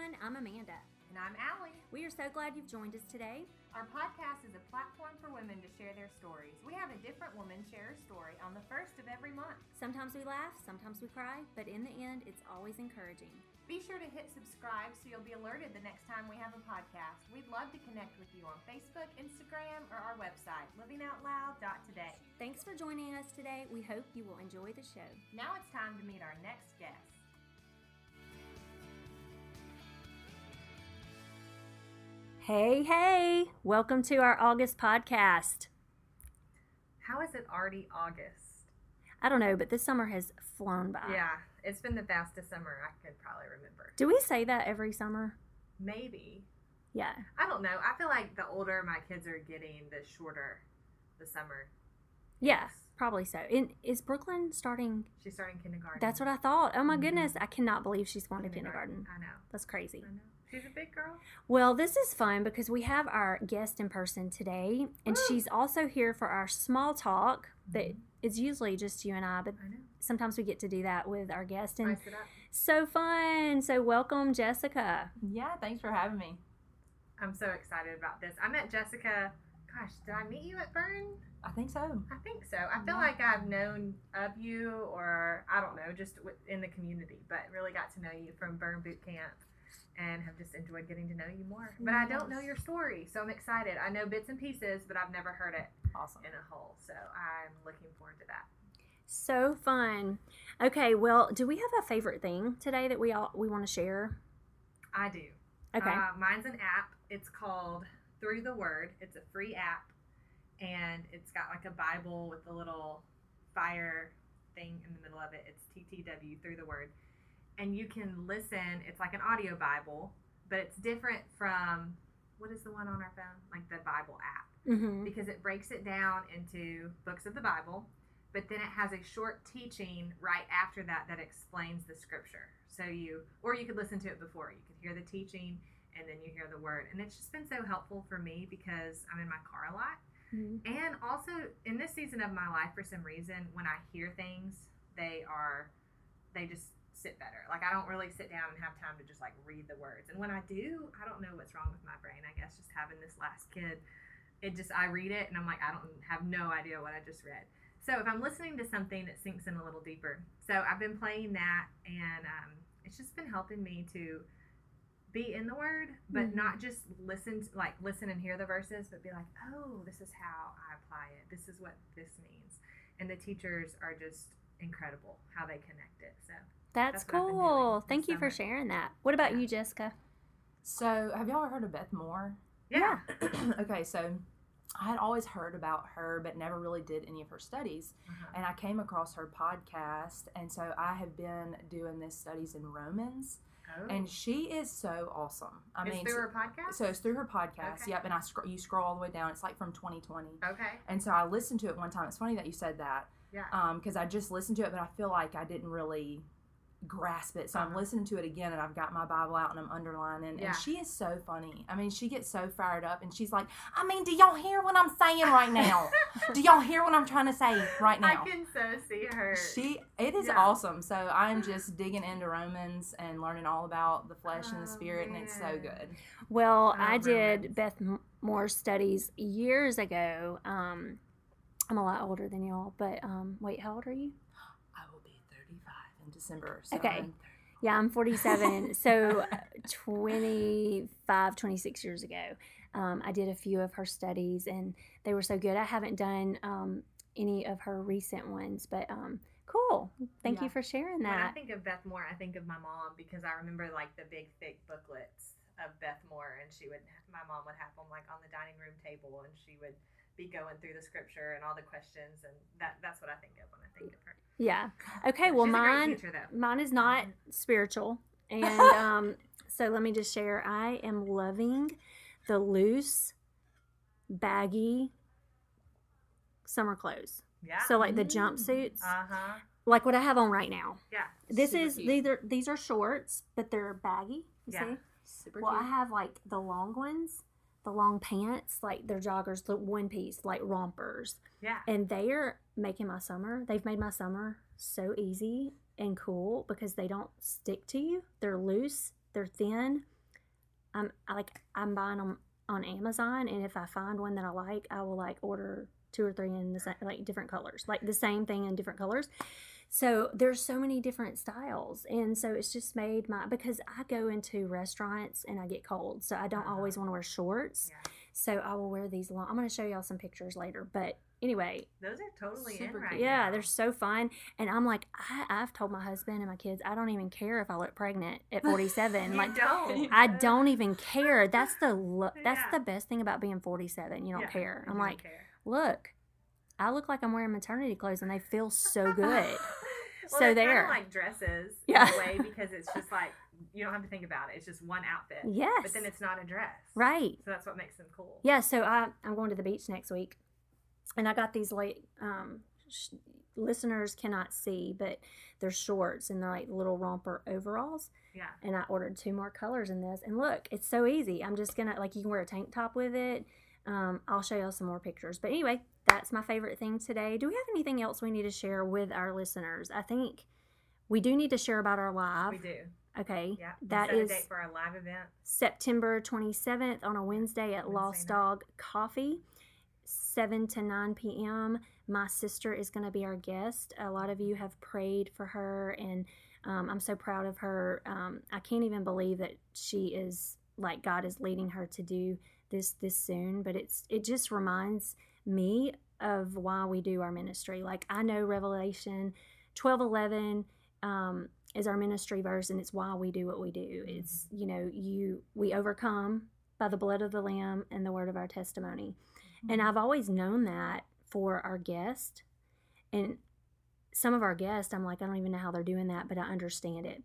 everyone. I'm Amanda. And I'm Allie. We are so glad you've joined us today. Our podcast is a platform for women to share their stories. We have a different woman share a story on the first of every month. Sometimes we laugh, sometimes we cry, but in the end, it's always encouraging. Be sure to hit subscribe so you'll be alerted the next time we have a podcast. We'd love to connect with you on Facebook, Instagram, or our website, livingoutloud.today. Thanks for joining us today. We hope you will enjoy the show. Now it's time to meet our next guest. Hey, hey, welcome to our August podcast. How is it already August? I don't know, but this summer has flown by. Yeah, it's been the fastest summer I could probably remember. Do we say that every summer? Maybe. Yeah. I don't know. I feel like the older my kids are getting, the shorter the summer. Yeah, is. probably so. In, is Brooklyn starting? She's starting kindergarten. That's what I thought. Oh my Mhm. goodness, I cannot believe she's going to kindergarten. I know. That's crazy. I know. She's a big girl. Well, this is fun because we have our guest in person today, and Woo! she's also here for our small talk that mm-hmm. is usually just you and I, but I sometimes we get to do that with our guest, and Spice it up. so fun. So, welcome, Jessica. Yeah, thanks for having me. I'm so excited about this. I met Jessica. Gosh, did I meet you at Burn? I think so. I think so. I feel Yeah. like I've known of you, or I don't know, just wi- in the community, but really got to know you from Burn Boot Camp and have just enjoyed getting to know you more. But I don't know your story, so I'm excited. I know bits and pieces, but I've never heard it Awesome. in a whole, so I'm looking forward to that. So fun. Okay, well, do we have a favorite thing today that we all we want to share? I do. Okay. Uh, mine's an app. It's called Through the Word. It's a free app, and it's got like a Bible with a little fire thing in the middle of it. It's TTW Through the Word, and you can listen. It's like an audio Bible, but it's different from what is the one on our phone, like the Bible app mm-hmm. because it breaks it down into books of the Bible, but then it has a short teaching right after that that explains the scripture. So you, or you could listen to it before. You could hear the teaching and then you hear the word. And it's just been so helpful for me because I'm in my car a lot. And also in this season of my life, for some reason, when I hear things, they are, they just sit better. Like I don't really sit down and have time to just like read the words. And when I do, I don't know what's wrong with my brain. I guess just having this last kid it just I read it and I'm like I don't have no idea what I just read. So if I'm listening to something, it sinks in a little deeper. So I've been playing that, and um, it's just been helping me to be in the Word, but Mhm. not just listen, to, like listen and hear the verses, but be like, oh, this is how I apply it. This is what this means. And the teachers are just incredible how they connect it. So That's, That's what I've been doing cool. Thank you for sharing that. What about Yeah. you, Jessica? So, have y'all ever heard of Beth Moore? yeah, okay, so I had always heard about her, but never really did any of her studies. Uh-huh. And I came across her podcast, and so I have been doing this studies in Romans, Oh. and she is so awesome. I it's mean, through her podcast. so it's through her podcast. Okay. Yep, and I scr- you scroll all the way down. It's like from 2020. okay, And so I listened to it one time. It's funny that you said that. Yeah. um because i just listened to it but i feel like i didn't really grasp it so i'm Uh-huh. listening to it again and i've got my bible out and i'm underlining Yeah. and she is so funny i mean she gets so fired up and she's like i mean do y'all hear what i'm saying right now do y'all hear what i'm trying to say right now I can so see her. she it is Yeah. awesome so i'm just digging into romans and learning all about the flesh and the Oh, spirit and it's so good Well, Oh, I did Beth Moore studies years ago. Um, I'm a lot older than y'all, but um, wait, how old are you? i will be 35 in december so Okay. I'm- Yeah, I'm 47. so 25, 26 years ago, um, I did a few of her studies and they were so good. I haven't done um, any of her recent ones, but um, cool. Thank you for sharing that. When I think of Beth Moore, I think of my mom because I remember like the big thick booklets of Beth Moore, and she would, my mom would have them like on the dining room table, and she would be going through the scripture and all the questions, and that that's what I think of when I think of her. Yeah. Okay, well, She's a great mine. teacher. Mine is not spiritual. And um, so let me just share I am loving the loose, baggy summer clothes. Yeah. So, like the Mm. jumpsuits, Uh huh. like what I have on right now. Yeah. This is cute. these are these are shorts, but they're baggy. You Yeah. see? super Well, I have like the long ones, the long pants, like they're joggers, the one piece, like rompers, Yeah. and they are making my summer. They've made my summer so easy and cool because they don't stick to you. They're loose they're thin. I'm I like I'm buying them on Amazon, and if I find one that I like, I will like order two or three in the same, like different colors, like the same thing in different colors. So there's so many different styles, and so it's just made my because I go into restaurants and I get cold, so I don't Uh-huh. always want to wear shorts. Yeah. So I will wear these long. I'm going to show y'all some pictures later, but anyway, Those are totally Super in right cute. yeah, now. they're so fun. And I'm like, I, I've told my husband and my kids, I don't even care if I look pregnant at 47. You like, don't. I don't even care. That's the lo- that's Yeah. the best thing about being 47. You don't Yeah, care. I'm don't like, care. look, I look like I'm wearing maternity clothes, and they feel so good. well, so they're there. Kind of like dresses Yeah. in a way because it's just like you don't have to think about it. It's just one outfit. yes, But then it's not a dress. right. So that's what makes them cool. Yeah, so I I'm going to the beach next week, and I got these like um, sh- listeners cannot see, but they're shorts and they're like little romper overalls. Yeah. And I ordered two more colors in this, and look, it's so easy. I'm just gonna like you can wear a tank top with it. Um, I'll show y'all some more pictures. But anyway, that's my favorite thing today. Do we have anything else we need to share with our listeners? I think we do need to share about our live. We do. Okay. Yeah. That date for our live event. September 27th on a Wednesday at Wednesday Lost night. Dog Coffee, 7 to 9 p.m. My sister is going to be our guest. A lot of you have prayed for her, and um, I'm so proud of her. Um, I can't even believe that she is like God is leading her to do this this soon. But it's it just reminds me of why we do our ministry. Like I know Revelation 12 11 um, is our ministry verse, and it's why we do what we do. It's you know you we overcome by the blood of the lamb and the word of our testimony. And I've always known that for our guest. And some of our guests, I'm like, I don't even know how they're doing that, but I understand it.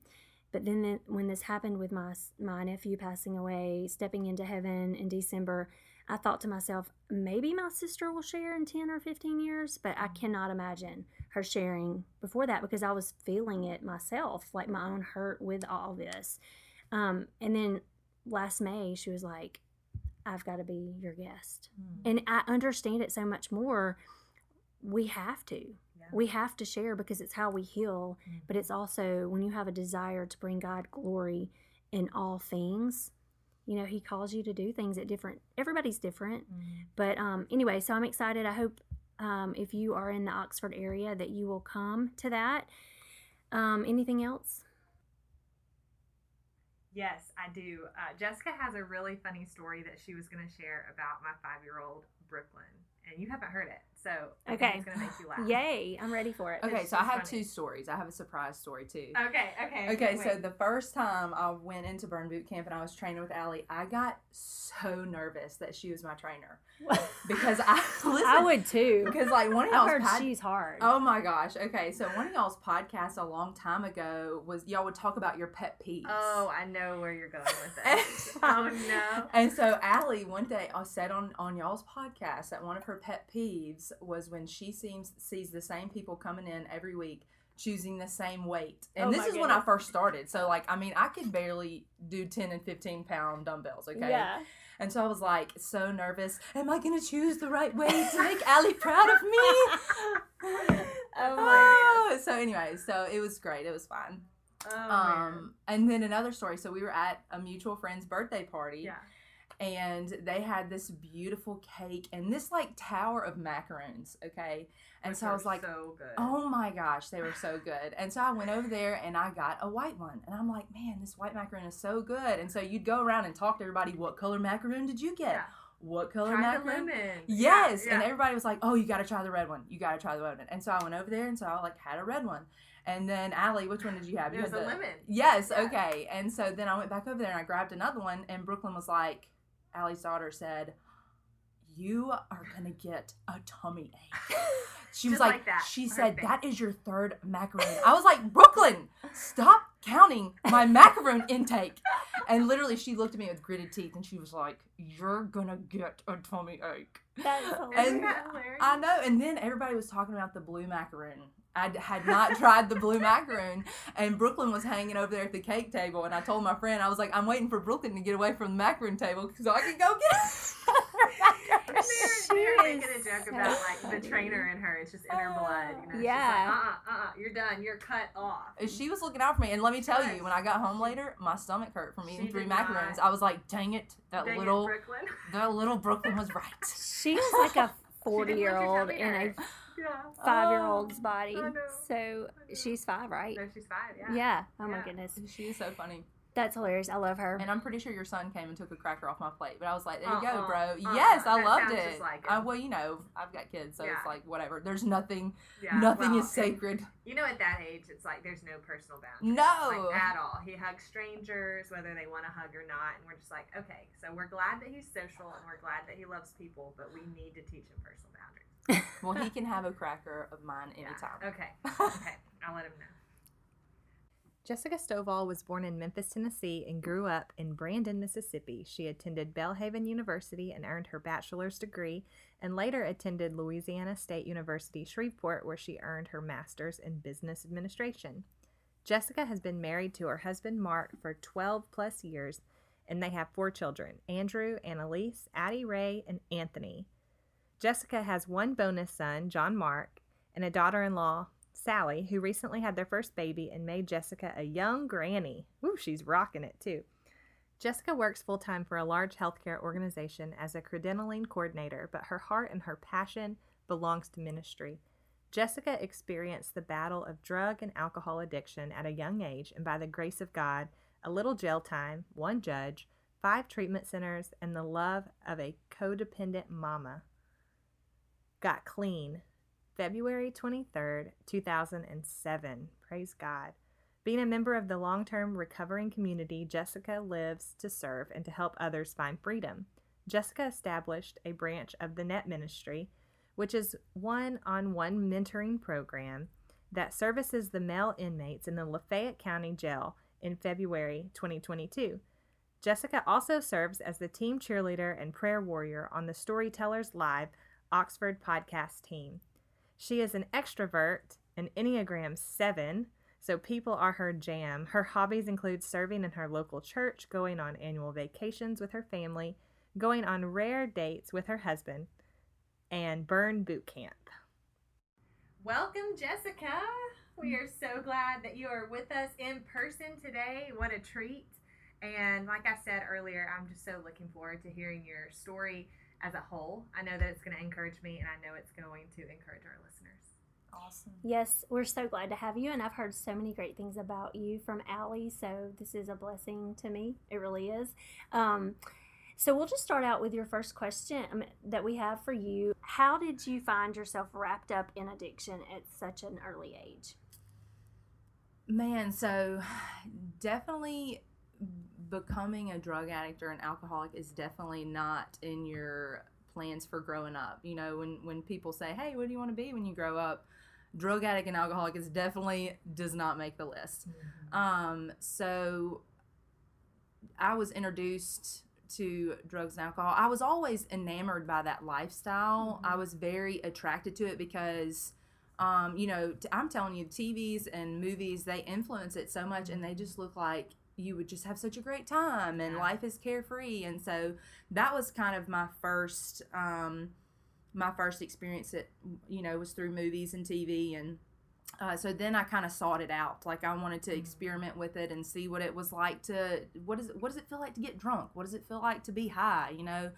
But then the, when this happened with my my nephew passing away, stepping into heaven in December, I thought to myself, maybe my sister will share in 10 or 15 years, but I cannot imagine her sharing before that because I was feeling it myself, like my own hurt with all this. Um, and then last May, she was like, I've got to be your guest Mm. and I understand it so much more. We have to. Yeah. We have to share because it's how we heal, Mhm. but it's also when you have a desire to bring God glory in all things. You know, He calls you to do things at different. Everybody's different, Mm. but um, anyway. So I'm excited. I hope um, if you are in the Oxford area that you will come to that. Um, anything else? Yes, I do. Uh, Jessica has a really funny story that she was going to share about my five year old Brooklyn, and you haven't heard it, so I think Okay. it's going to make you laugh. Yay! I'm ready for it. Okay, It's so I have funny. two stories. I have a surprise story too. Okay. Okay. Okay, so wait. the first time I went into Burn Boot Camp and I was training with Allie, I got so nervous that she was my trainer because I listen. I would too. because like one of y'all's heard pod- she's hard. Oh my gosh. Okay, so one of y'all's podcasts a long time ago was y'all would talk about your pet peeves. Oh, I know where you're going with this. oh no. And so Allie one day I said on on y'all's podcast that one of her pet peeves was when she seems sees the same people coming in every week choosing the same weight. And Oh this my is when I first started. So like I mean I could barely do 10 and 15 pound dumbbells, okay? Yeah. And so I was like so nervous. Am I gonna choose the right way to make Allie proud of me? Oh Oh, so anyway, so it was great. It was fun. Oh. Um, and then another story. So we were at a mutual friend's birthday party, yeah. And they had this beautiful cake and this like tower of macaroons. Okay, and Which so I was like, so oh my gosh, they were so good. And so I went over there and I got a white one, and I'm like, man, this white macaroon is so good. And so you'd go around and talk to everybody. What color macaroon did you get? Yeah. What color Try macaroon? lemon. Yes, Yeah, and everybody was like, "Oh, you got to try the red one. You got to try the red one." And so I went over there, and so I like had a red one. And then Allie, which one did you have? You There's had a the- lemon. Yes, Yeah. okay. And so then I went back over there and I grabbed another one, and Brooklyn was like, Allie's daughter said, "You are gonna get a tummy ache." She was like, like that, she said, face. "That is your third macaroon." I was like, "Brooklyn, stop counting my macaroon intake." And literally, she looked at me with gritted teeth, and she was like, "You're gonna get a tummy ache." That's Isn't And that hilarious? I know. And then everybody was talking about the blue macaroon. I d- had not tried the blue macaroon, and Brooklyn was hanging over there at the cake table. And I told my friend, I was like, I'm waiting for Brooklyn to get away from the macaroon table so I can go get they're, they're making a joke so about like the trainer in her. It's just in her blood. You know? Yeah. She's like, uh, uh, uh, you're done. You're cut off. She was looking out for me, and let me tell Yes. you, when I got home later, my stomach hurt from eating She three did macaroons. not. I was like, "Dang it, that Dang it, little, Brooklyn. that little Brooklyn was right." She is like a 40 look year your old tummy in a hurt. Yeah. five year old's Oh, body. I know. So I she's five, right? No, she's five. Yeah. Yeah. Oh my goodness. She is so funny, That's hilarious. I love her. and I'm pretty sure your son came and took a cracker off my plate. But I was like, "There you go, Uh-uh, bro." uh-uh. yes, I That loved it. just like I, well, you know, I've got kids, so Yeah. it's like whatever. There's nothing, Yeah, nothing well, is and sacred. You know, at that age, it's like there's no personal boundaries. No. Like, at all. He hugs strangers, whether they want to hug or not. And we're just like, okay, so we're glad that he's social and we're glad that he loves people, but we need to teach him personal boundaries. Well, he can have a cracker of mine Yeah. anytime. Okay. Okay. I'll let him know. Jessica Stovall was born in Memphis, Tennessee, and grew up in Brandon, Mississippi. She attended Belhaven University and earned her bachelor's degree, and later attended Louisiana State University Shreveport, where she earned her master's in business administration. Jessica has been married to her husband Mark for 12 plus years, and they have four children Andrew, Annalyce, Ady Rae, and Anthony. Jessica has one bonus son, Jon Mark, and a daughter in law, Sally, who recently had their first baby and made Jessica a young granny. Woo, she's rocking it too. Jessica works full time for a large healthcare organization as a credentialing coordinator, but her heart and her passion belongs to ministry. Jessica experienced the battle of drug and alcohol addiction at a young age, and by the grace of God, a little jail time, one judge, five treatment centers, and the love of a codependent mama, got clean February 23rd, 2007. Praise God. Being a member of the long term recovering community, Jessica lives to serve and to help others find freedom. Jessica established a branch of the NET Ministry, which is one on one mentoring program that services the male inmates in the Lafayette County Jail in February 2022. Jessica also serves as the team cheerleader and prayer warrior on the Storytellers Live Oxford podcast team. She is an extrovert, an Enneagram 7, so people are her jam. Her hobbies include serving in her local church, going on annual vacations with her family, going on rare dates with her husband, and burn boot camp. Welcome, Jessica. We are so glad that you are with us in person today. What a treat. And like I said earlier, I'm just so looking forward to hearing your story as a whole. I know that it's going to encourage me, and I know it's going to encourage our listeners. Awesome. Yes, we're so glad to have you, and I've heard so many great things about you from Allie. So this is a blessing to me. It really is. Um, so we'll just start out with your first question um, that we have for you. How did you find yourself wrapped up in addiction at such an early age? Man, so definitely becoming a drug addict or an alcoholic is definitely not in your plans for growing up. You know, when when people say, "Hey, what do you want to be when you grow up?" Drug addict and alcoholic is definitely does not make the list. Um, so I was introduced to drugs and alcohol. I was always enamored by that lifestyle. I was very attracted to it because um, you know, t- I'm telling you, TVs and movies, they influence it so much and they just look like you would just have such a great time and life is carefree. And so that was kind of my first, um, my first experience that, you know, was through movies and TV. And uh, so then I kind of sought it out. Like I wanted to experiment with it and see what it was like to, what is, what does it feel like to get drunk? What does it feel like to be high? You know?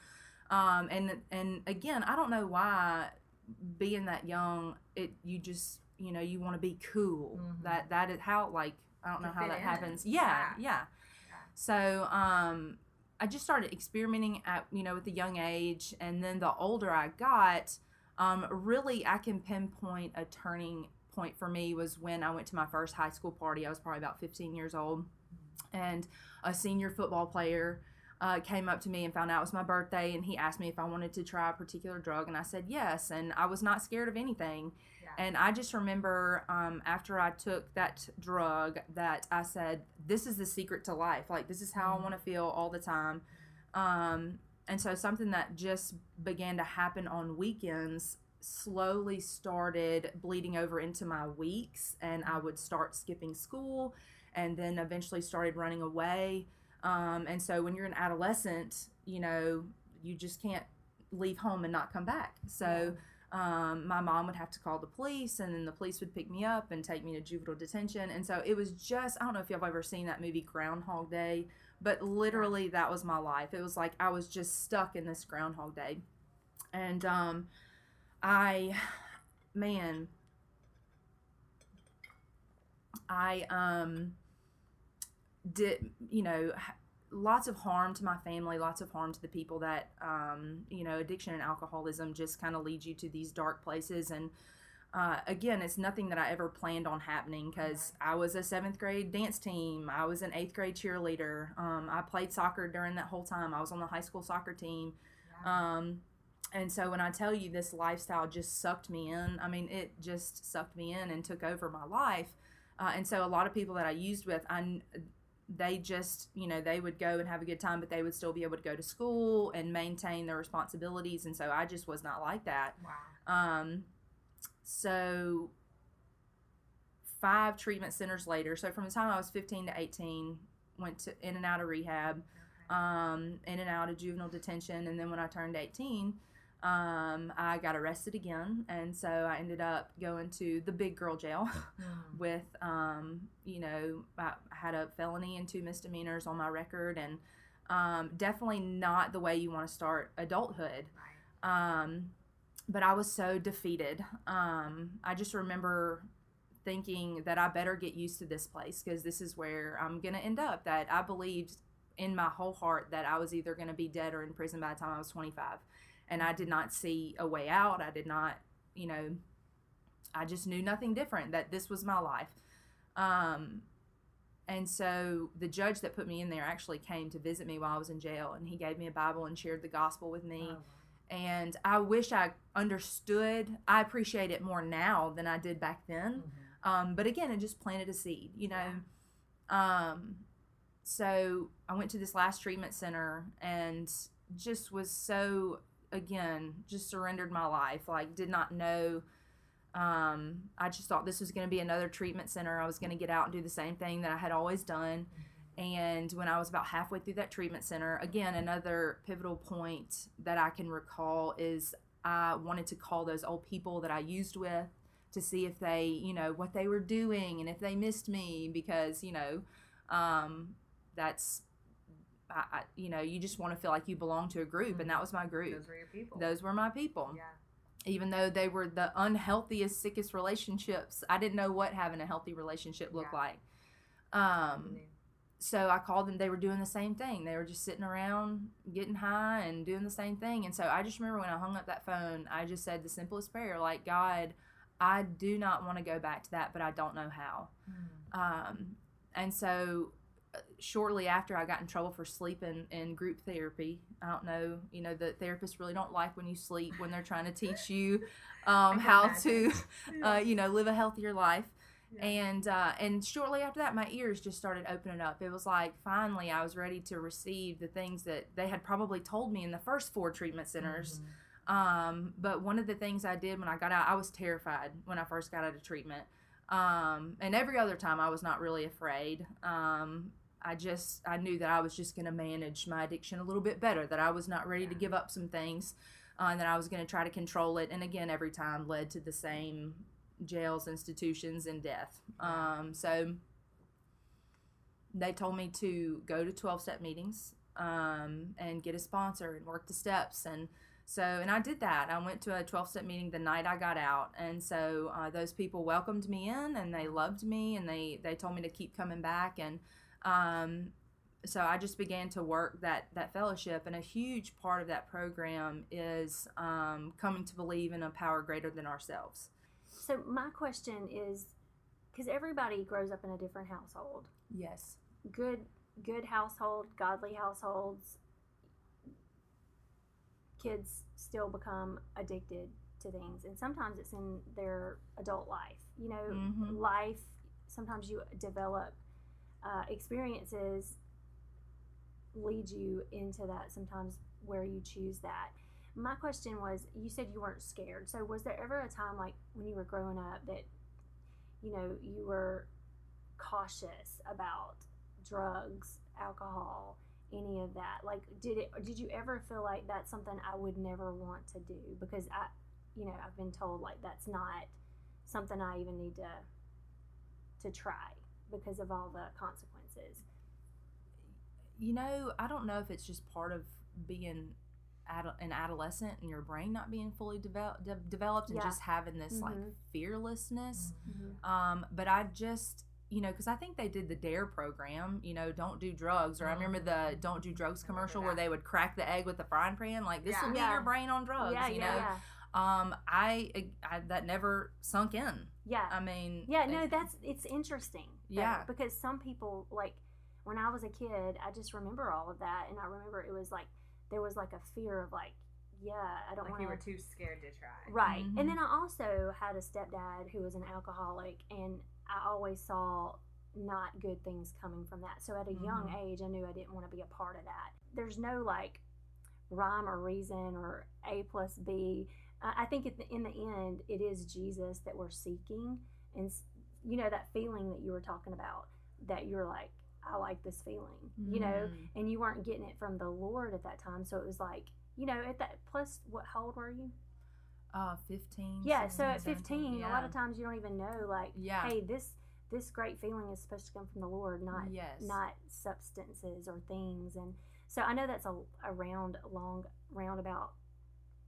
Um, and, and again, I don't know why being that young, it you just you know you want to be cool. Mhm. That that is how like I don't know how that in. happens. Yeah, Yeah. yeah. So um, I just started experimenting at you know with a young age, and then the older I got, um, really I can pinpoint a turning point for me was when I went to my first high school party. I was probably about 15 years old, and a senior football player uh, came up to me and found out it was my birthday and he asked me if I wanted to try a particular drug and I said yes and I was not scared of anything. And I just remember um, after I took that drug that I said this is the secret to life. Like this is how I want to feel all the time. Um, and so something that just began to happen on weekends slowly started bleeding over into my weeks and I would start skipping school and then eventually started running away. Um, and so when you're an adolescent, you know, you just can't leave home and not come back. So um, my mom would have to call the police, and then the police would pick me up and take me to juvenile detention. And so it was just I don't know if y'all have ever seen that movie Groundhog Day, but literally that was my life. It was like I was just stuck in this Groundhog Day, and um, I, man, I um did you know lots of harm to my family, lots of harm to the people that, um, you know, addiction and alcoholism just kind of leads you to these dark places. And uh, again, it's nothing that I ever planned on happening because I was a seventh grade dance team. I was an eighth grade cheerleader. Um, I played soccer during that whole time. I was on the high school soccer team. Um, and so when I tell you this lifestyle just sucked me in, I mean, it just sucked me in and took over my life. Uh, and so a lot of people that I used with, I they just you know they would go and have a good time but they would still be able to go to school and maintain their responsibilities and so i just was not like that Wow. um so five treatment centers later so from the time i was 15 to 18 went to in and out of rehab Okay. um in and out of juvenile detention and then when i turned 18 um, I got arrested again, and so I ended up going to the big girl jail Hmm. with um, you know I had a felony and two misdemeanors on my record and um, definitely not the way you want to start adulthood Right. um, but I was so defeated um, I just remember thinking that I better get used to this place because this is where I'm gonna end up that I believed in my whole heart that I was either gonna be dead or in prison by the time I was 25 and I did not see a way out I did not you know I just knew nothing different that this was my life. Um, and so the judge that put me in there actually came to visit me while I was in jail, and he gave me a Bible and shared the gospel with me. Oh. And I wish I understood. I appreciate it more now than I did back then. Mhm. Um, but again, it just planted a seed, you know. Um, so I went to this last treatment center and just was so again just surrendered my life. Like did not know. Um, I just thought this was going to be another treatment center. I was going to get out and do the same thing that I had always done. And when I was about halfway through that treatment center, again, another pivotal point that I can recall is I wanted to call those old people that I used with to see if they, you know, what they were doing and if they missed me because, you know, um, that's, I, I, you know, you just want to feel like you belong to a group, and that was my group. Those were your people. Those were my people. yeah. Even though they were the unhealthiest, sickest relationships, I didn't know what having a healthy relationship looked Yeah. like. Um, so I called them. They were doing the same thing. They were just sitting around getting high and doing the same thing. And so I just remember when I hung up that phone, I just said the simplest prayer, like God, I do not want to go back to that, but I don't know how. Hmm. Um, and so shortly after I got in trouble for sleeping in group therapy. I don't know, you know, the therapists really don't like when you sleep when they're trying to teach you um, how to, uh, you know, live a healthier life Yeah. and uh, and shortly after that my ears just started opening up it was like finally i was ready to receive the things that they had probably told me in the first four treatment centers Mhm. um, but one of the things i did when i got out i was terrified when i first got out of treatment um, and every other time i was not really afraid um, i just i knew that i was just going to manage my addiction a little bit better that i was not ready to give up some things uh, and that i was going to try to control it and again every time led to the same jails, institutions, and death. Um, so they told me to go to 12 step meetings um, and get a sponsor and work the steps. And so, and I did that. I went to a 12 step meeting the night I got out. And so uh, those people welcomed me in and they loved me and they, they told me to keep coming back. And um, so I just began to work that, that fellowship. And a huge part of that program is um, coming to believe in a power greater than ourselves. So my question is, because everybody grows up in a different household. Yes. Good, good household, godly households. Kids still become addicted to things, and sometimes it's in their adult life. You know, Mhm. life. Sometimes you develop uh, experiences lead you into that. Sometimes where you choose that. My question was, you said you weren't scared. So was there ever a time like when you were growing up that you know you were cautious about drugs, alcohol, any of that? Like, did it? Did you ever feel like that's something I would never want to do? Because I, you know, I've been told like that's not something I even need to to try because of all the consequences. You know, I don't know if it's just part of being ado- an adolescent and your brain not being fully devel- de- developed and Yeah. just having this like Mhm. fearlessness. Mm-hmm. Um, but I just, you know, because I think they did the Dare program, you know, don't do drugs, or I remember the don't do drugs commercial where they would crack the egg with the frying pan. Like this Yeah. will get Yeah. your brain on drugs, yeah, you yeah, know. yeah, Um, I, I that never sunk in. yeah. I mean, Yeah, no, it- that's it's interesting. though, Yeah. because some people like when I was a kid, I just remember all of that, and I remember it was like there was like a fear of like, yeah, I don't Like want you were too scared to try. Right, Mhm. and then I also had a stepdad who was an alcoholic, and I always saw not good things coming from that. So at a young Mhm. age, I knew I didn't want to be a part of that. There's no like rhyme or reason or A plus B. I I think the, in the end, it is Jesus that we're seeking, and you know that feeling that you were talking about, that you're like, I like this feeling, you know, Mm. and you weren't getting it from the Lord at that time, so it was like, you know, at that plus, what how old were you? Uh, fifteen. Yeah, so at 15, 17, a lot of times you don't even know, like, Yeah. hey, this this great feeling is supposed to come from the Lord, not yes, not substances or things. And so I know that's a, a round, long, roundabout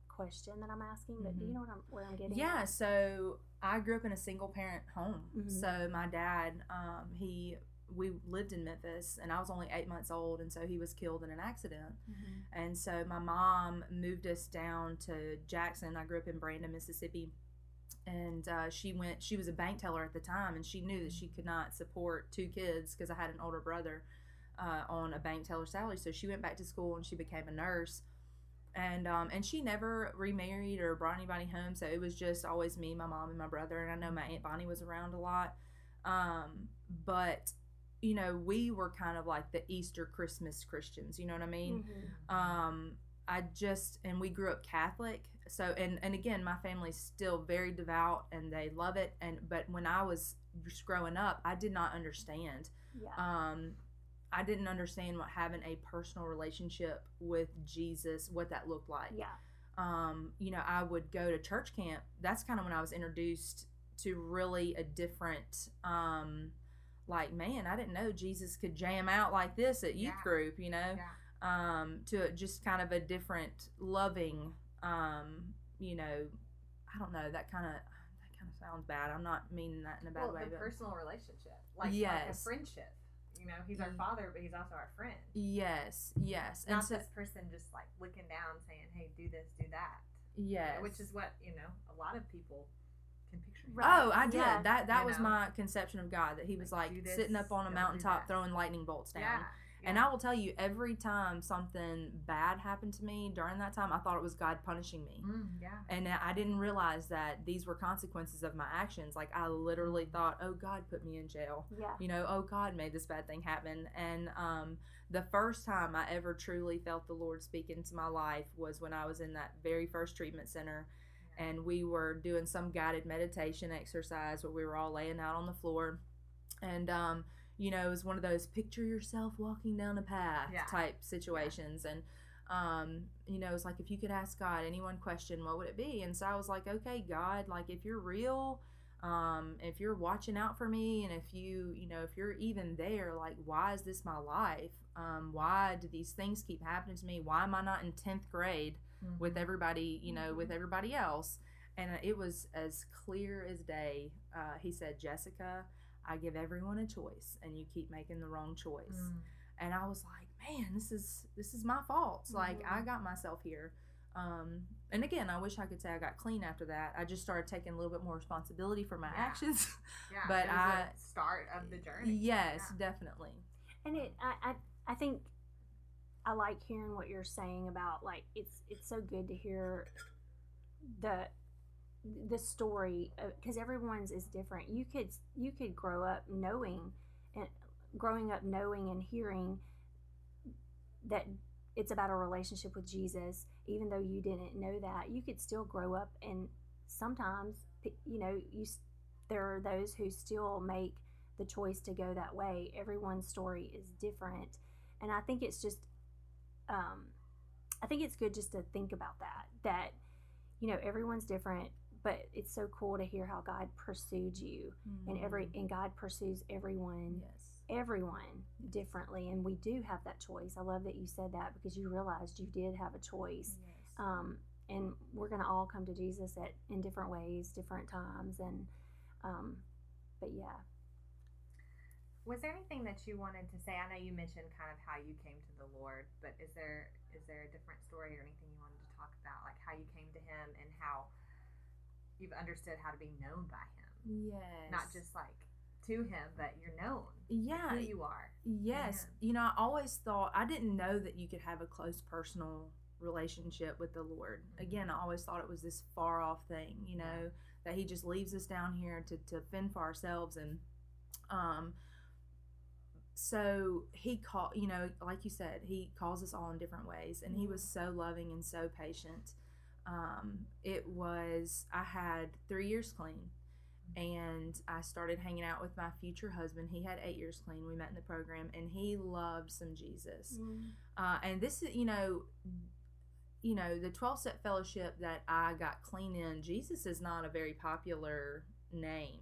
question that I'm asking, but do you Mhm. know what I'm, where I'm getting? Yeah, at? so I grew up in a single parent home. Mhm. So my dad, um, he we lived in Memphis, and I was only eight months old, and so he was killed in an accident. Mhm. And so my mom moved us down to Jackson. I grew up in Brandon, Mississippi. And uh, she went, she was a bank teller at the time, and she knew that she could not support two kids because I had an older brother uh, on a bank teller salary. So she went back to school and she became a nurse. And um, and she never remarried or brought anybody home. So it was just always me, my mom, and my brother. And I know my Aunt Bonnie was around a lot. Um, but, you know, we were kind of like the Easter Christmas Christians. You know what I mean? Mhm. um i just and we grew up catholic so and and again my family's still very devout and they love it and but when i was just growing up i did not understand yeah. um i didn't understand what having a personal relationship with jesus what that looked like yeah. um, you know, I would go to church camp. That's kind of when I was introduced to really a different, um, like, man, I didn't know Jesus could jam out like this at youth Yeah. group, you know, Yeah. um, to just kind of a different, loving, um, you know, I don't know, that kind of, that kind of sounds bad. I'm not meaning that in a bad Well, way, the but personal relationship, like, like a Yes. friendship. You know, he's our Mm. father, but he's also our friend. yes, yes. And Not so, this person just like looking down saying, "Hey, do this, do that." you know, yes. which is what you know a lot of people can picture. him. Right. Oh, I did. Yeah. That that You was know? my conception of God. That He was Like, like, sitting up on a mountaintop throwing lightning bolts down. Yeah. And. I will tell you, every time something bad happened to me during that time, I thought it was God punishing me. Mm, yeah. And I didn't realize that these were consequences of my actions. Like, I literally Mm. thought, oh, God put me in jail. Yeah. You know, oh, God made this bad thing happen. And um, the first time I ever truly felt the Lord speak into my life was when I was in that very first treatment center. And we were doing some guided meditation exercise where we were all laying out on the floor. And, um, you know, it was one of those picture yourself walking down a path Yeah. type situations. And, um, you know, it's like if you could ask God any one question, what would it be? And so I was like, okay, God, like if you're real, um, if you're watching out for me, and if you, you know, if you're even there, like, why is this my life? Um, why do these things keep happening to me? Why am I not in tenth grade with Mm-hmm. everybody, you know, with everybody else? And it was as clear as day. Uh, he said, Jessica, I give everyone a choice, and you keep making the wrong choice Mm. and I was like, man, this is this is my fault. It's Like. I got myself here. Um, and again, I wish I could say I got clean after that. I just started taking a little bit more responsibility for my Yeah. actions. Yeah, But it was I- a start of the journey. yes, Yeah. definitely. and it I, I i think i like hearing what you're saying about like it's it's so good to hear the the story uh, because everyone's is different. You could you could grow up knowing and growing up knowing and hearing that it's about a relationship with jesus even though you didn't know that you could still grow up and sometimes you know you there are those who still make the choice to go that way. Everyone's story is different. And I think it's just, um, I think it's good just to think about that. That, you know, everyone's different, but it's so cool to hear how God pursued you, and every and God pursues everyone yes. everyone differently and we do have that choice i love that you said that because you realized you did have a choice Yes. um, and we're going to all come to jesus at in different ways different times and um, but yeah Was there anything that you wanted to say? I know you mentioned kind of how you came to the Lord, but is there is there a different story or anything you wanted to talk about, like how you came to Him and how you've understood how to be known by Him, yes. not just like to Him, but you're known yeah. who you are. Yes. You know, I always thought I didn't know that you could have a close personal relationship with the Lord. Mhm. Again, I always thought it was this far off thing, you know, that he just leaves us down here to, to fend for ourselves and um so he called you know like you said he calls us all in different ways and he was so loving and so patient um it was i had three years clean and I started hanging out with my future husband. He had eight years clean. We met in the program, and he loved some Jesus. Uh, and this is, you know, you know, the twelve step fellowship that I got clean in. Jesus is not a very popular name,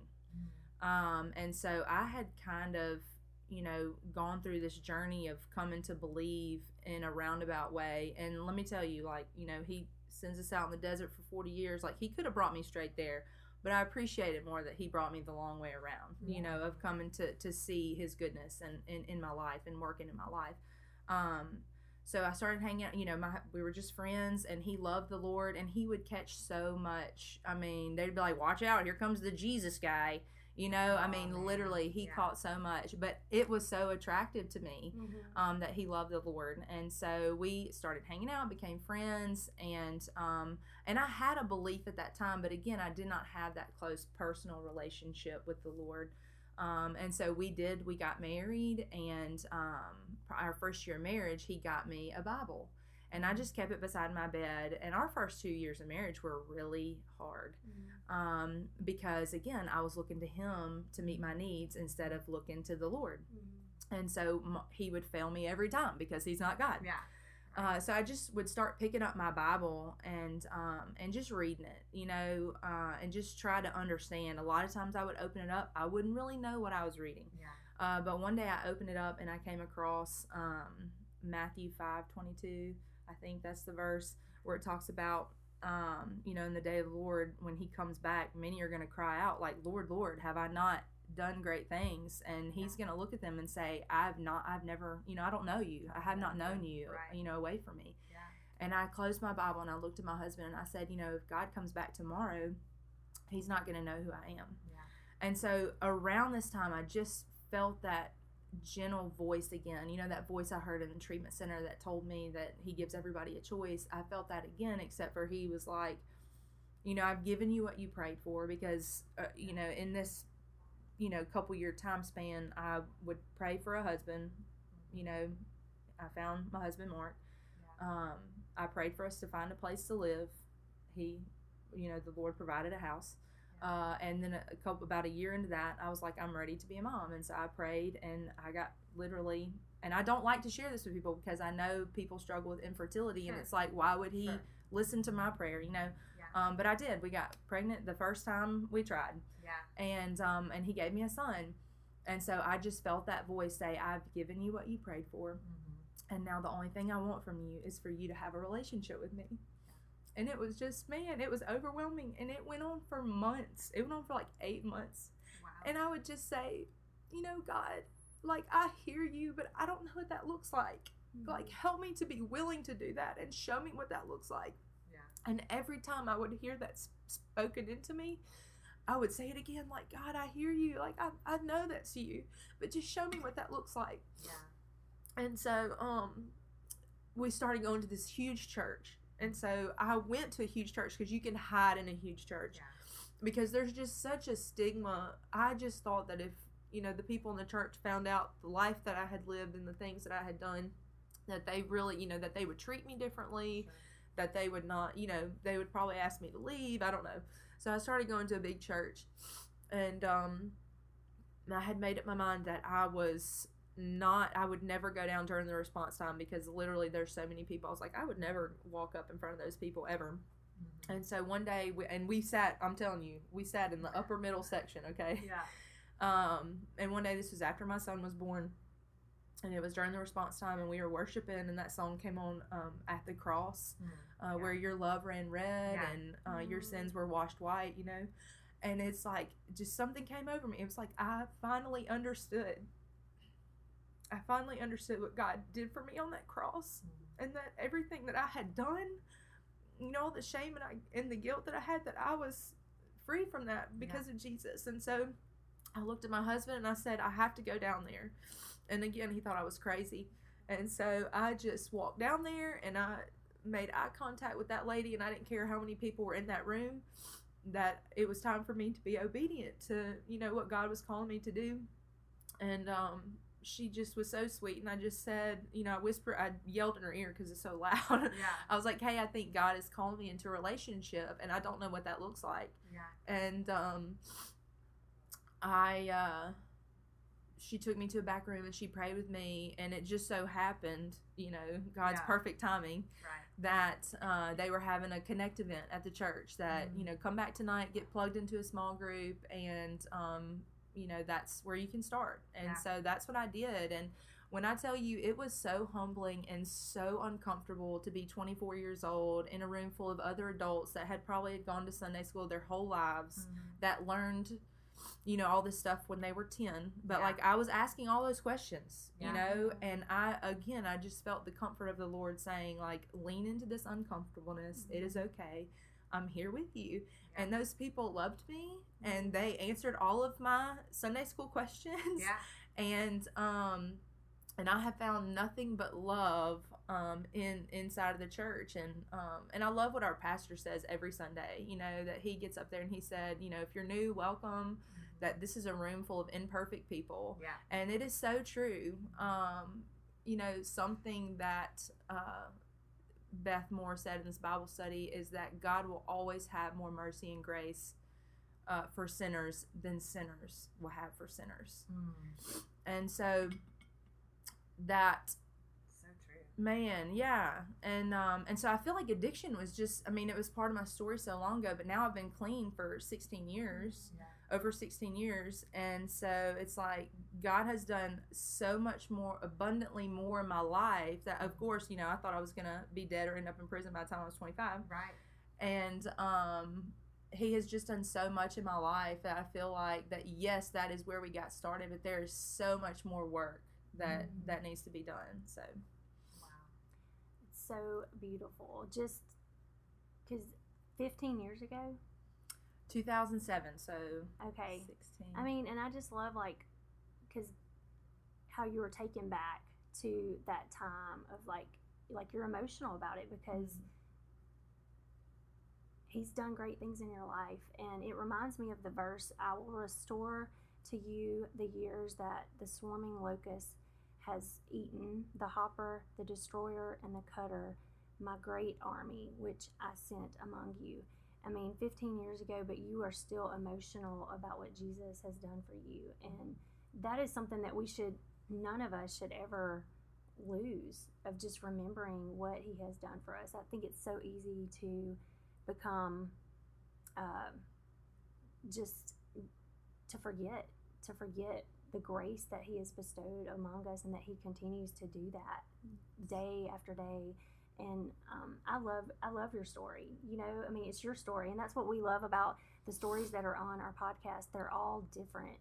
um, and so I had kind of, you know, gone through this journey of coming to believe in a roundabout way. And let me tell you, like, you know, he sends us out in the desert for forty years. Like, he could have brought me straight there but I appreciate it more that he brought me the long way around, you know, of coming to, to see his goodness and in, in my life and working in my life. Um, so I started hanging out, you know, my, we were just friends and he loved the Lord and he would catch so much. I mean, they'd be like, watch out, here comes the Jesus guy. You know, I mean, literally, he Yeah. caught so much, but it was so attractive to me um, that he loved the Lord, and so we started hanging out, became friends, and um, and I had a belief at that time, but again, I did not have that close personal relationship with the Lord, um, and so we did. We got married, and um, our first year of marriage, he got me a Bible, and I just kept it beside my bed. And our first two years of marriage were really hard um, because again, I was looking to him to meet my needs instead of looking to the Lord and so m- he would fail me every time because he's not God. Yeah. Uh, so I just would start picking up my Bible and um, and just reading it, you know, uh, and just try to understand. A lot of times I would open it up, I wouldn't really know what I was reading, Yeah. uh, but one day I opened it up and I came across um, Matthew five twenty two. I think that's the verse where it talks about. Um, you know, in the day of the Lord, when He comes back, many are going to cry out, like, "Lord, Lord, have I not done great things and he's going to look at them and say i've not i've never you know i don't know you i have not known you Right. you know away from me Yeah. and i closed my bible and i looked at my husband and i said you know if god comes back tomorrow he's not going to know who i am Yeah. and so around this time i just felt that gentle voice again. You know that voice i heard in the treatment center that told me that he gives everybody a choice. I felt that again except for he was like you know i've given you what you prayed for because uh, you know in this you know couple year time span i would pray for a husband. You know i found my husband mark. Yeah. um, i prayed for us to find a place to live. He you know the lord provided a house uh, and then a, couple about a year into that i was like i'm ready to be a mom and so i prayed and i got literally and i don't like to share this with people because i know people struggle with infertility and it's like why would he Sure. listen to my prayer you know Yeah. um, but i did we got pregnant the first time we tried Yeah. and um, and he gave me a son and so i just felt that voice say i've given you what you prayed for Mm-hmm. and now the only thing i want from you is for you to have a relationship with me and it was just man it was overwhelming and it went on for months. It went on for like eight months. Wow. and i would just say you know god like i hear you but i don't know what that looks like. Like help me to be willing to do that and show me what that looks like. Yeah. and every time i would hear that spoken into me i would say it again like god i hear you. Like i, I know that's you but just show me what that looks like. Yeah. and so um we started going to this huge church and so i went to a huge church because you can hide in a huge church Yeah. because there's just such a stigma i just thought that if you know the people in the church found out the life that i had lived and the things that i had done that they really you know that they would treat me differently Sure. that they would not you know they would probably ask me to leave i don't know so i started going to a big church and um i had made up my mind that i was not I would never go down during the response time because literally there's so many people. I was like, I would never walk up in front of those people ever. Mhm. And so one day, we, and we sat. I'm telling you, we sat in the upper middle section. Okay. Yeah. Um, and one day, this was after my son was born, and it was during the response time, and we were worshiping, and that song came on um, at the cross, uh, Yeah. where your love ran red Yeah. and uh, your Mhm. sins were washed white. You know, and it's like just something came over me. It was like I finally understood. I finally understood what God did for me on that cross and that everything that I had done, you know, all the shame and I and the guilt that I had, that I was free from that because of Jesus. And so I looked at my husband and I said, I have to go down there. And again, he thought I was crazy. And so I just walked down there and I made eye contact with that lady and I didn't care how many people were in that room that it was time for me to be obedient to you know what God was calling me to do and um she just was so sweet and I just said you know I whispered I yelled in her ear because it's so loud Yeah. I was like hey I think God is calling me into a relationship and I don't know what that looks like Yeah. and um I uh she took me to a back room and she prayed with me and it just so happened you know God's Yeah. perfect timing Right. that uh, they were having a connect event at the church that Mhm. you know come back tonight get plugged into a small group and um, you know that's where you can start. And Yeah. so that's what i did. And when i tell you it was so humbling and so uncomfortable to be 24 years old in a room full of other adults that had probably gone to sunday school their whole lives Mhm. that learned you know all this stuff when they were 10 but Yeah. like i was asking all those questions you know? And i again i just felt the comfort of the lord saying like lean into this uncomfortableness. It is okay i'm here with you. Yeah. and those people loved me and they answered all of my sunday school questions. Yeah. and um and I have found nothing but love um in inside of the church. And um and I love what our pastor says every Sunday you know that he gets up there and he said you know if you're new welcome. That this is a room full of imperfect people. Yeah. and it is so true. Um you know something that uh Beth Moore said in this Bible study is that God will always have more mercy and grace uh, for sinners than sinners will have for sinners Mm. and so that So true. man yeah and um and so i feel like addiction was just i mean it was part of my story so long ago but now i've been clean for 16 years Yeah. Over 16 years and so it's like god has done so much more abundantly more in my life that of course you know i thought i was gonna be dead or end up in prison by the time i was 25 Right. and um he has just done so much in my life that i feel like that yes that is where we got started but there is so much more work that Mhm. that needs to be done so Wow. It's so beautiful. Just because 15 years ago, 2007 so okay. 16 I mean, and I just love like, because how you were taken back to that time of like, like you're emotional about it because mm-hmm. he's done great things in your life. And it reminds me of the verse, I will restore to you the years that the swarming locust has eaten, the hopper, the destroyer, and the cutter, my great army, which I sent among you. I mean, 15 years ago, but you are still emotional about what Jesus has done for you. And that is something that we should, none of us should ever lose of just remembering what he has done for us. I think it's so easy to become um, just to forget, to forget the grace that he has bestowed among us and that he continues to do that day after day and um, I love I love your story. You know, I mean, it's your story, and that's what we love about the stories that are on our podcast. They're all different.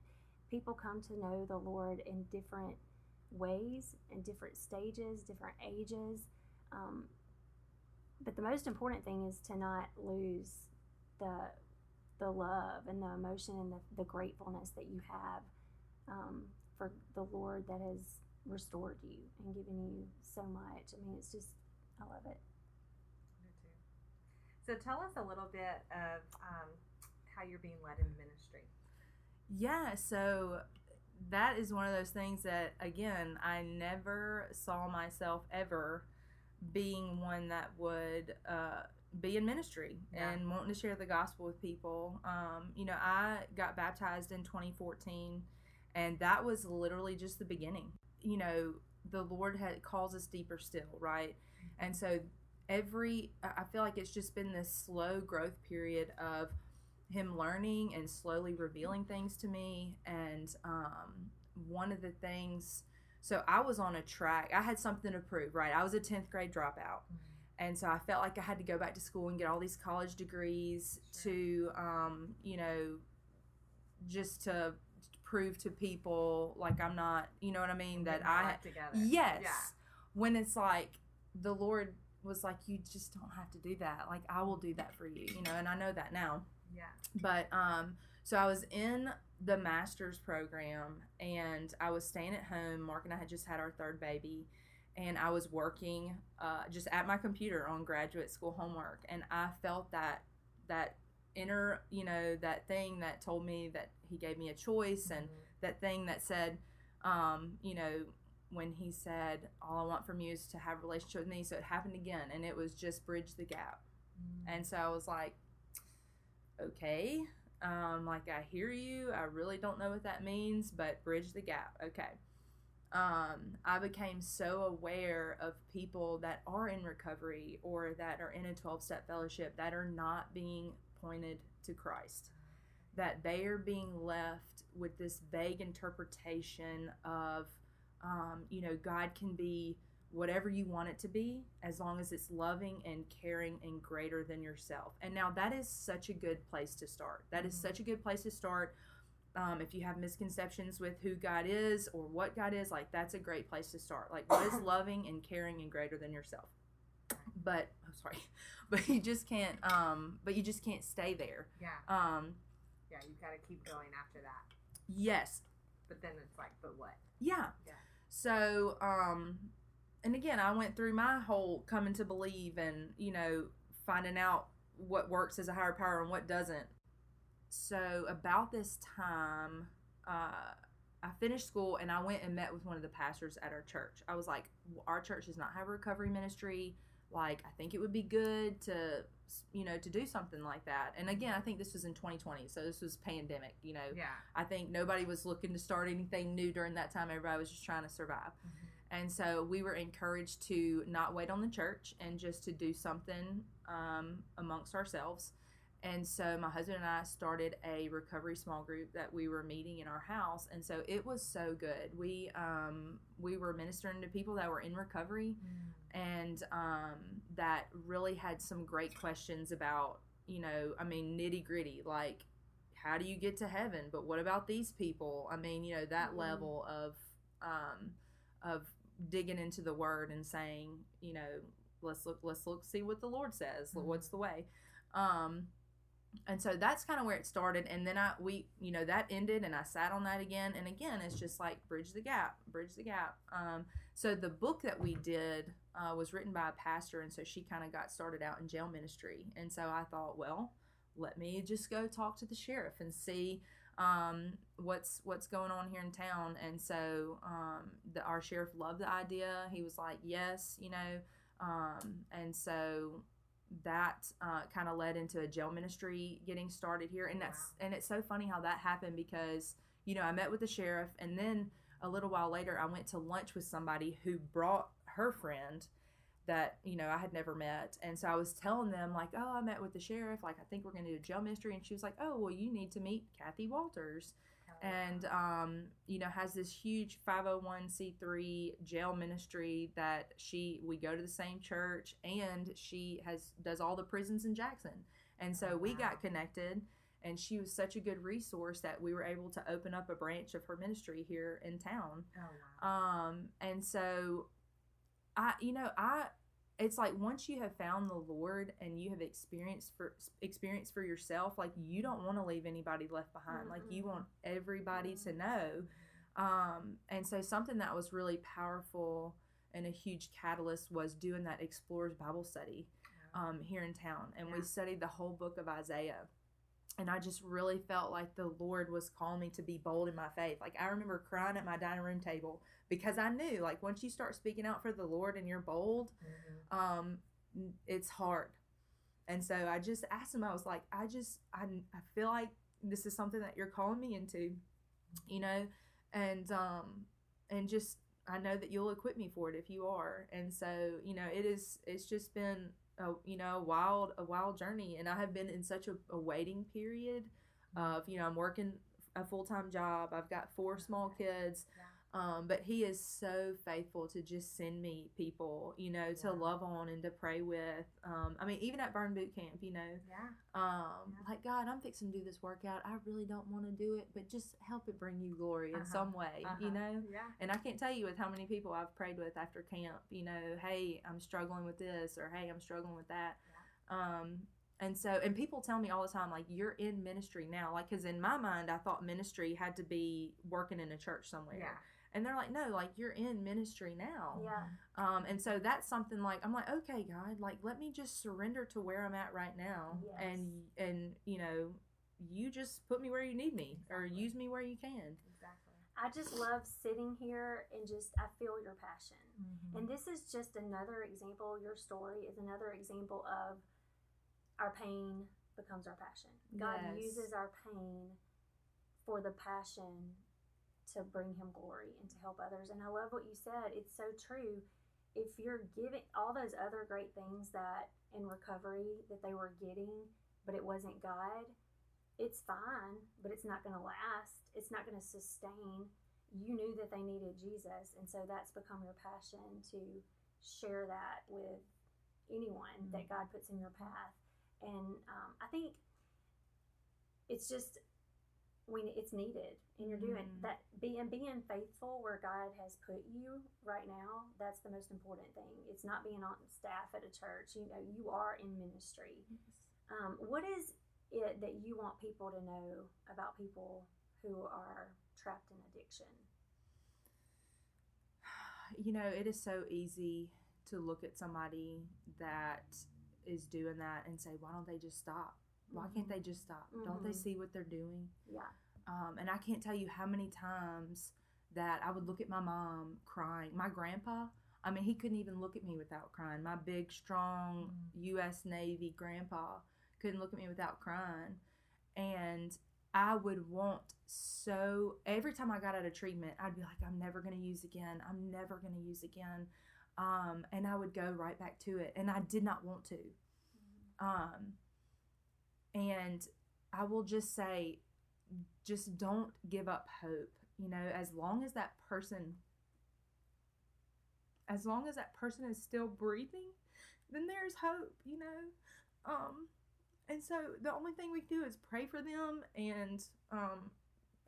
People come to know the Lord in different ways, in different stages, different ages. Um, but the most important thing is to not lose the the love and the emotion and the, the gratefulness that you have um, for the Lord that has restored you and given you so much. I mean, it's just I love it. Me too. So tell us a little bit of um, how you're being led in ministry. Yeah, so that is one of those things that again I never saw myself ever being one that would uh, be in ministry Yeah. and wanting to share the gospel with people. Um, you know, I got baptized in 2014, and that was literally just the beginning. you know, the Lord had calls us deeper still, right? And so every I feel like it's just been this slow growth period of him learning and slowly revealing things to me. And um, one of the things, so I was on a track. I had something to prove, right? I was a tenth grade dropout. And so I felt like I had to go back to school and get all these college degrees Sure. to, um, you know, just to prove to people like I'm not, you know what I mean, that I together. Yes. Yeah. When it's like the Lord was like, you just don't have to do that. Like I will do that for you, you know, and I know that now. Yeah. But um, so I was in the master's program and I was staying at home. Mark and I had just had our third baby, and I was working uh, just at my computer on graduate school homework, and I felt that that inner, you know, that thing that told me that He gave me a choice and that thing that said, um, you know, when he said, "All I want from you is to have a relationship with me," so it happened again, and it was just bridge the gap. And so I was like, okay, um, like I hear you. I really don't know what that means, but bridge the gap. Okay. Um, I became so aware of people that are in recovery or that are in a 12 step fellowship that are not being pointed to Christ, that they are being left with this vague interpretation of, um, you know, God can be whatever you want it to be as long as it's loving and caring and greater than yourself. And now that is such a good place to start. That is Mhm. such a good place to start. Um, if you have misconceptions with who God is or what God is, like that's a great place to start. Like what is loving and caring and greater than yourself? But I'm sorry, but you just can't. Um, but you just can't stay there. Yeah. Um, Yeah. You've got to keep going after that. yes, But then it's like, but what? Yeah. So, um, and again, I went through my whole coming to believe and, you know, finding out what works as a higher power and what doesn't. So, about this time, uh, I finished school and I went and met with one of the pastors at our church. I was like, our church does not have a recovery ministry. Like, I think it would be good to, you know, to do something like that. And again, I think this was in 2020. So, this was pandemic, you know. Yeah. I think nobody was looking to start anything new during that time. Everybody was just trying to survive. And so we were encouraged to not wait on the church and just to do something um, amongst ourselves. And so my husband and I started a recovery small group that we were meeting in our house. And so it was so good. We um, we were ministering to people that were in recovery and um, that really had some great questions about, you know, I mean, nitty gritty, like how do you get to heaven? But what about these people? I mean, you know, that Mhm. level of um, of digging into the word and saying, you know, let's look, let's look, see what the Lord says. Mhm. What's the way? Um, and so that's kind of where it started. And then I, we, you know, that ended, and I sat on that again. And again, it's just like bridge the gap, bridge the gap. Um, so the book that we did uh, was written by a pastor, and so she kind of got started out in jail ministry. And so I thought, well, let me just go talk to the sheriff and see um, what's what's going on here in town. And so um, the, our sheriff loved the idea. He was like, yes, you know. Um, and so that uh, kind of led into a jail ministry getting started here. And that's and it's so funny how that happened because you know I met with the sheriff, and then a little while later I went to lunch with somebody who brought her friend that you know I had never met, and so I was telling them like, oh, I met with the sheriff. Like I think we're gonna do a jail ministry, and she was like, oh, well, you need to meet Kathy Walters. And um, you know has this huge 501c3 jail ministry that she we go to the same church and she has does all the prisons in Jackson. And so Oh, we got connected and she was such a good resource that we were able to open up a branch of her ministry here in town. Oh wow. um and so i you know i it's like once you have found the lord and you have experienced for experience for yourself like you don't want to leave anybody left behind. Like you want everybody to know. Um and so something that was really powerful and a huge catalyst was doing that explorers bible study um, here in town, and we studied the whole book of Isaiah. And I just really felt like the Lord was calling me to be bold in my faith. Like I remember crying at my dining room table because I knew, like, once you start speaking out for the Lord and you're bold, Mhm. um, it's hard. And so I just asked him. I was like, I just, I, I feel like this is something that you're calling me into, you know, and um, and just I know that you'll equip me for it if you are. And so, you know, it is it's just been a you know, wild a wild journey and I have been in such a, a waiting period mm-hmm. of, you know, I'm working a full-time job. I've got four small kids. Yeah. Um, but he is so faithful to just send me people, you know, to love on and to pray with. Um, I mean, even at Burn Boot Camp, you know, Yeah. um, Yeah. like God, I'm fixing to do this workout. I really don't want to do it, but just help it bring you glory in Uh-huh. some way, you Uh-huh. know. Yeah. And I can't tell you with how many people I've prayed with after camp. You know, hey, I'm struggling with this, or hey, I'm struggling with that. Um, and so, and people tell me all the time, like, you're in ministry now, like, because in my mind, I thought ministry had to be working in a church somewhere. Yeah. And they're like, no, like, you're in ministry now. Yeah. Um, and so that's something like I'm like, okay, God, like let me just surrender to where I'm at right now, Yes. and and you know, you just put me where you need me, or use me where you can. Exactly. I just love sitting here and just I feel your passion. Mm-hmm. And this is just another example. Your story is another example of our pain becomes our passion. God Yes. uses our pain for the passion to bring Him glory and to help others. And I love what you said. It's so true. If you're giving all those other great things that in recovery that they were getting, but it wasn't God, it's fine, but it's not going to last. It's not going to sustain you knew that they needed Jesus, and so that's become your passion to share that with anyone that God puts in your path. And um, I think it's just when it's needed, and you're doing Mhm. that. Being being faithful where God has put you right now. That's the most important thing. It's not being on staff at a church. You know, you are in ministry. Um, what is it that you want people to know about people who are trapped in addiction? You know, it is so easy to look at somebody that is doing that and say, why don't they just stop? Why can't Mhm. they just stop? Don't they Mhm. see what they're doing? Yeah. Um, and I can't tell you how many times that I would look at my mom crying. My grandpa, I mean, he couldn't even look at me without crying. My big, strong U.S. Navy grandpa couldn't look at me without crying. And I would want so, every time I got out of treatment, I'd be like, I'm never going to use again. I'm never going to use again. Um, and I would go right back to it. And I did not want to. Um, and I will just say, just don't give up hope. You know, as long as that person, as long as that person is still breathing, then there's hope. You know, um, and so the only thing we can do is pray for them. And um,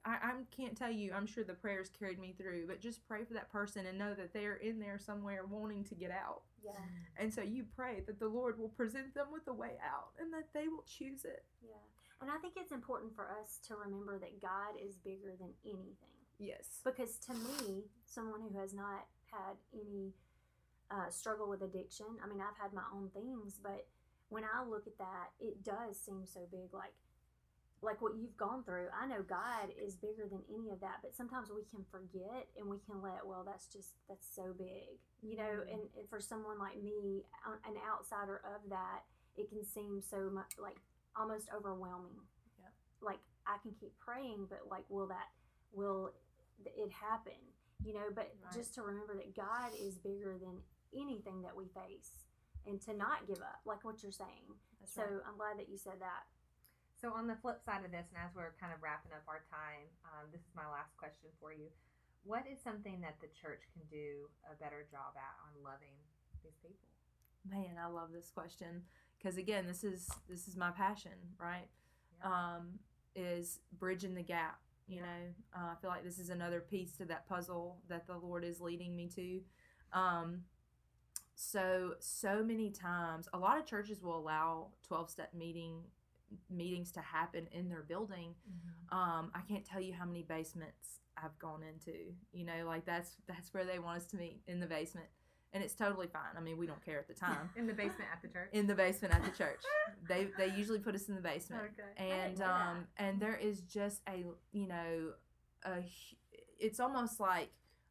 I, I can't tell you. I'm sure the prayers carried me through, but just pray for that person and know that they're in there somewhere wanting to get out. Yeah. And so you pray that the Lord will present them with a way out and that they will choose it. Yeah. And I think it's important for us to remember that God is bigger than anything. Yes. Because to me, someone who has not had any uh, struggle with addiction, I mean, I've had my own things, but when I look at that, it does seem so big. Like, like what you've gone through, I know God is bigger than any of that, but sometimes we can forget and we can let, well, that's just, that's so big, you know, mm-hmm. and, and for someone like me, an outsider of that, it can seem so much like almost overwhelming. Yeah. Like, I can keep praying, but like, will that, will it happen? You know, but Right. just to remember that God is bigger than anything that we face and to not give up, like what you're saying. That's so right. I'm glad that you said that. So on the flip side of this, and as we're kind of wrapping up our time, um, this is my last question for you. What is something that the church can do a better job at on loving these people? Man, I love this question because again, this is this is my passion, right? Um, is bridging the gap. You Yeah. know, uh, I feel like this is another piece to that puzzle that the Lord is leading me to. Um, so so many times, a lot of churches will allow twelve step meeting meetings to happen in their building um i can't tell you how many basements i've gone into you know like that's that's where they want us to meet in the basement. And it's totally fine. I mean we don't care at the time. In the basement at the church. in the basement at the church. They they usually put us in the basement. Okay. and um and there is just a you know a it's almost like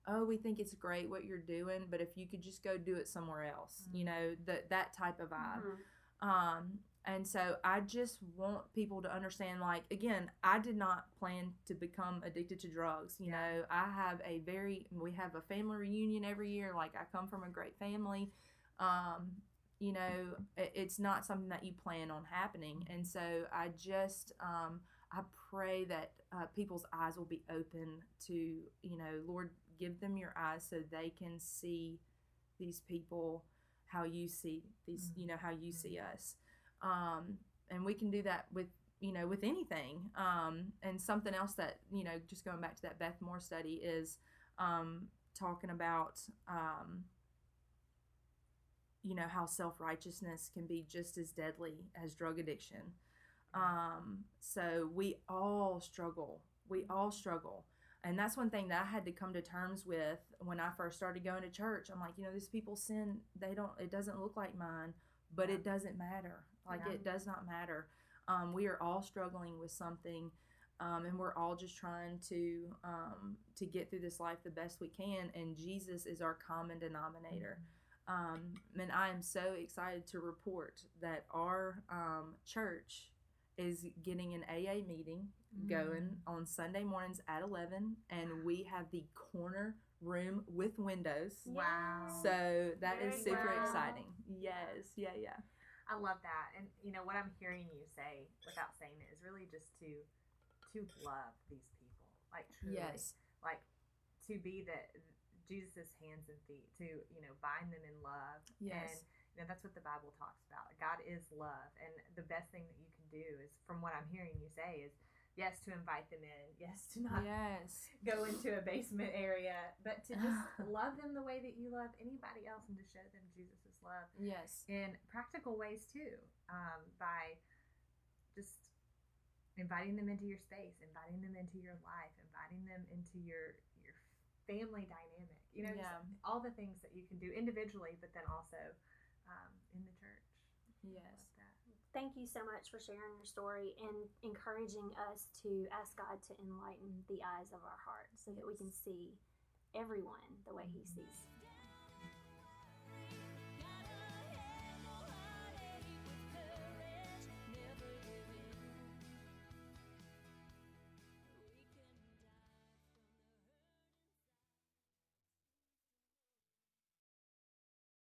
oh we think it's great what you're doing but if you could just go do it somewhere else you know that that type of vibe. Mhm. Um, and so I just want people to understand like again, I did not plan to become addicted to drugs. You Yeah. know, I have a very we have a family reunion every year. Like I come from a great family. Um, you know, it's not something that you plan on happening. And so I just um I pray that uh, people's eyes will be open to, you know, Lord, give them your eyes so they can see these people how you see these, you know, how you see us. Um, and we can do that with, you know, with anything. Um, and something else that, you know, just going back to that Beth Moore study is um, talking about, um, you know, how self righteousness can be just as deadly as drug addiction. Um, so we all struggle. We all struggle. And that's one thing that I had to come to terms with when I first started going to church. I'm like, you know, these people sin, they don't, it doesn't look like mine, but it doesn't matter. Like, Yeah. it does not matter. Um, we are all struggling with something. Um, and we're all just trying to um, to get through this life the best we can, and Jesus is our common denominator. Um, and I am so excited to report that our um, church is getting an AA meeting going on Sunday mornings at 11, and we have the corner room with windows. Wow. So that is Very super cool. exciting. Yes, yeah, yeah. I love that. And you know what I'm hearing you say without saying it is really just to to love these people. Like truly. Yes. Like to be the Jesus' hands and feet, to, you know, bind them in love. And Yes. you know, that's what the Bible talks about. God is love. And the best thing that you can do is from what I'm hearing you say is yes to invite them in, yes to not Yes. go into a basement area, but to just love them the way that you love anybody else and to show them Jesus' love Yes. in practical ways too um, by just inviting them into your space inviting them into your life inviting them into your your family dynamic you know Yeah. all the things that you can do individually but then also um, in the church Yes. Thank you so much for sharing your story and encouraging us to ask God to enlighten the eyes of our hearts so that we can see everyone the way He sees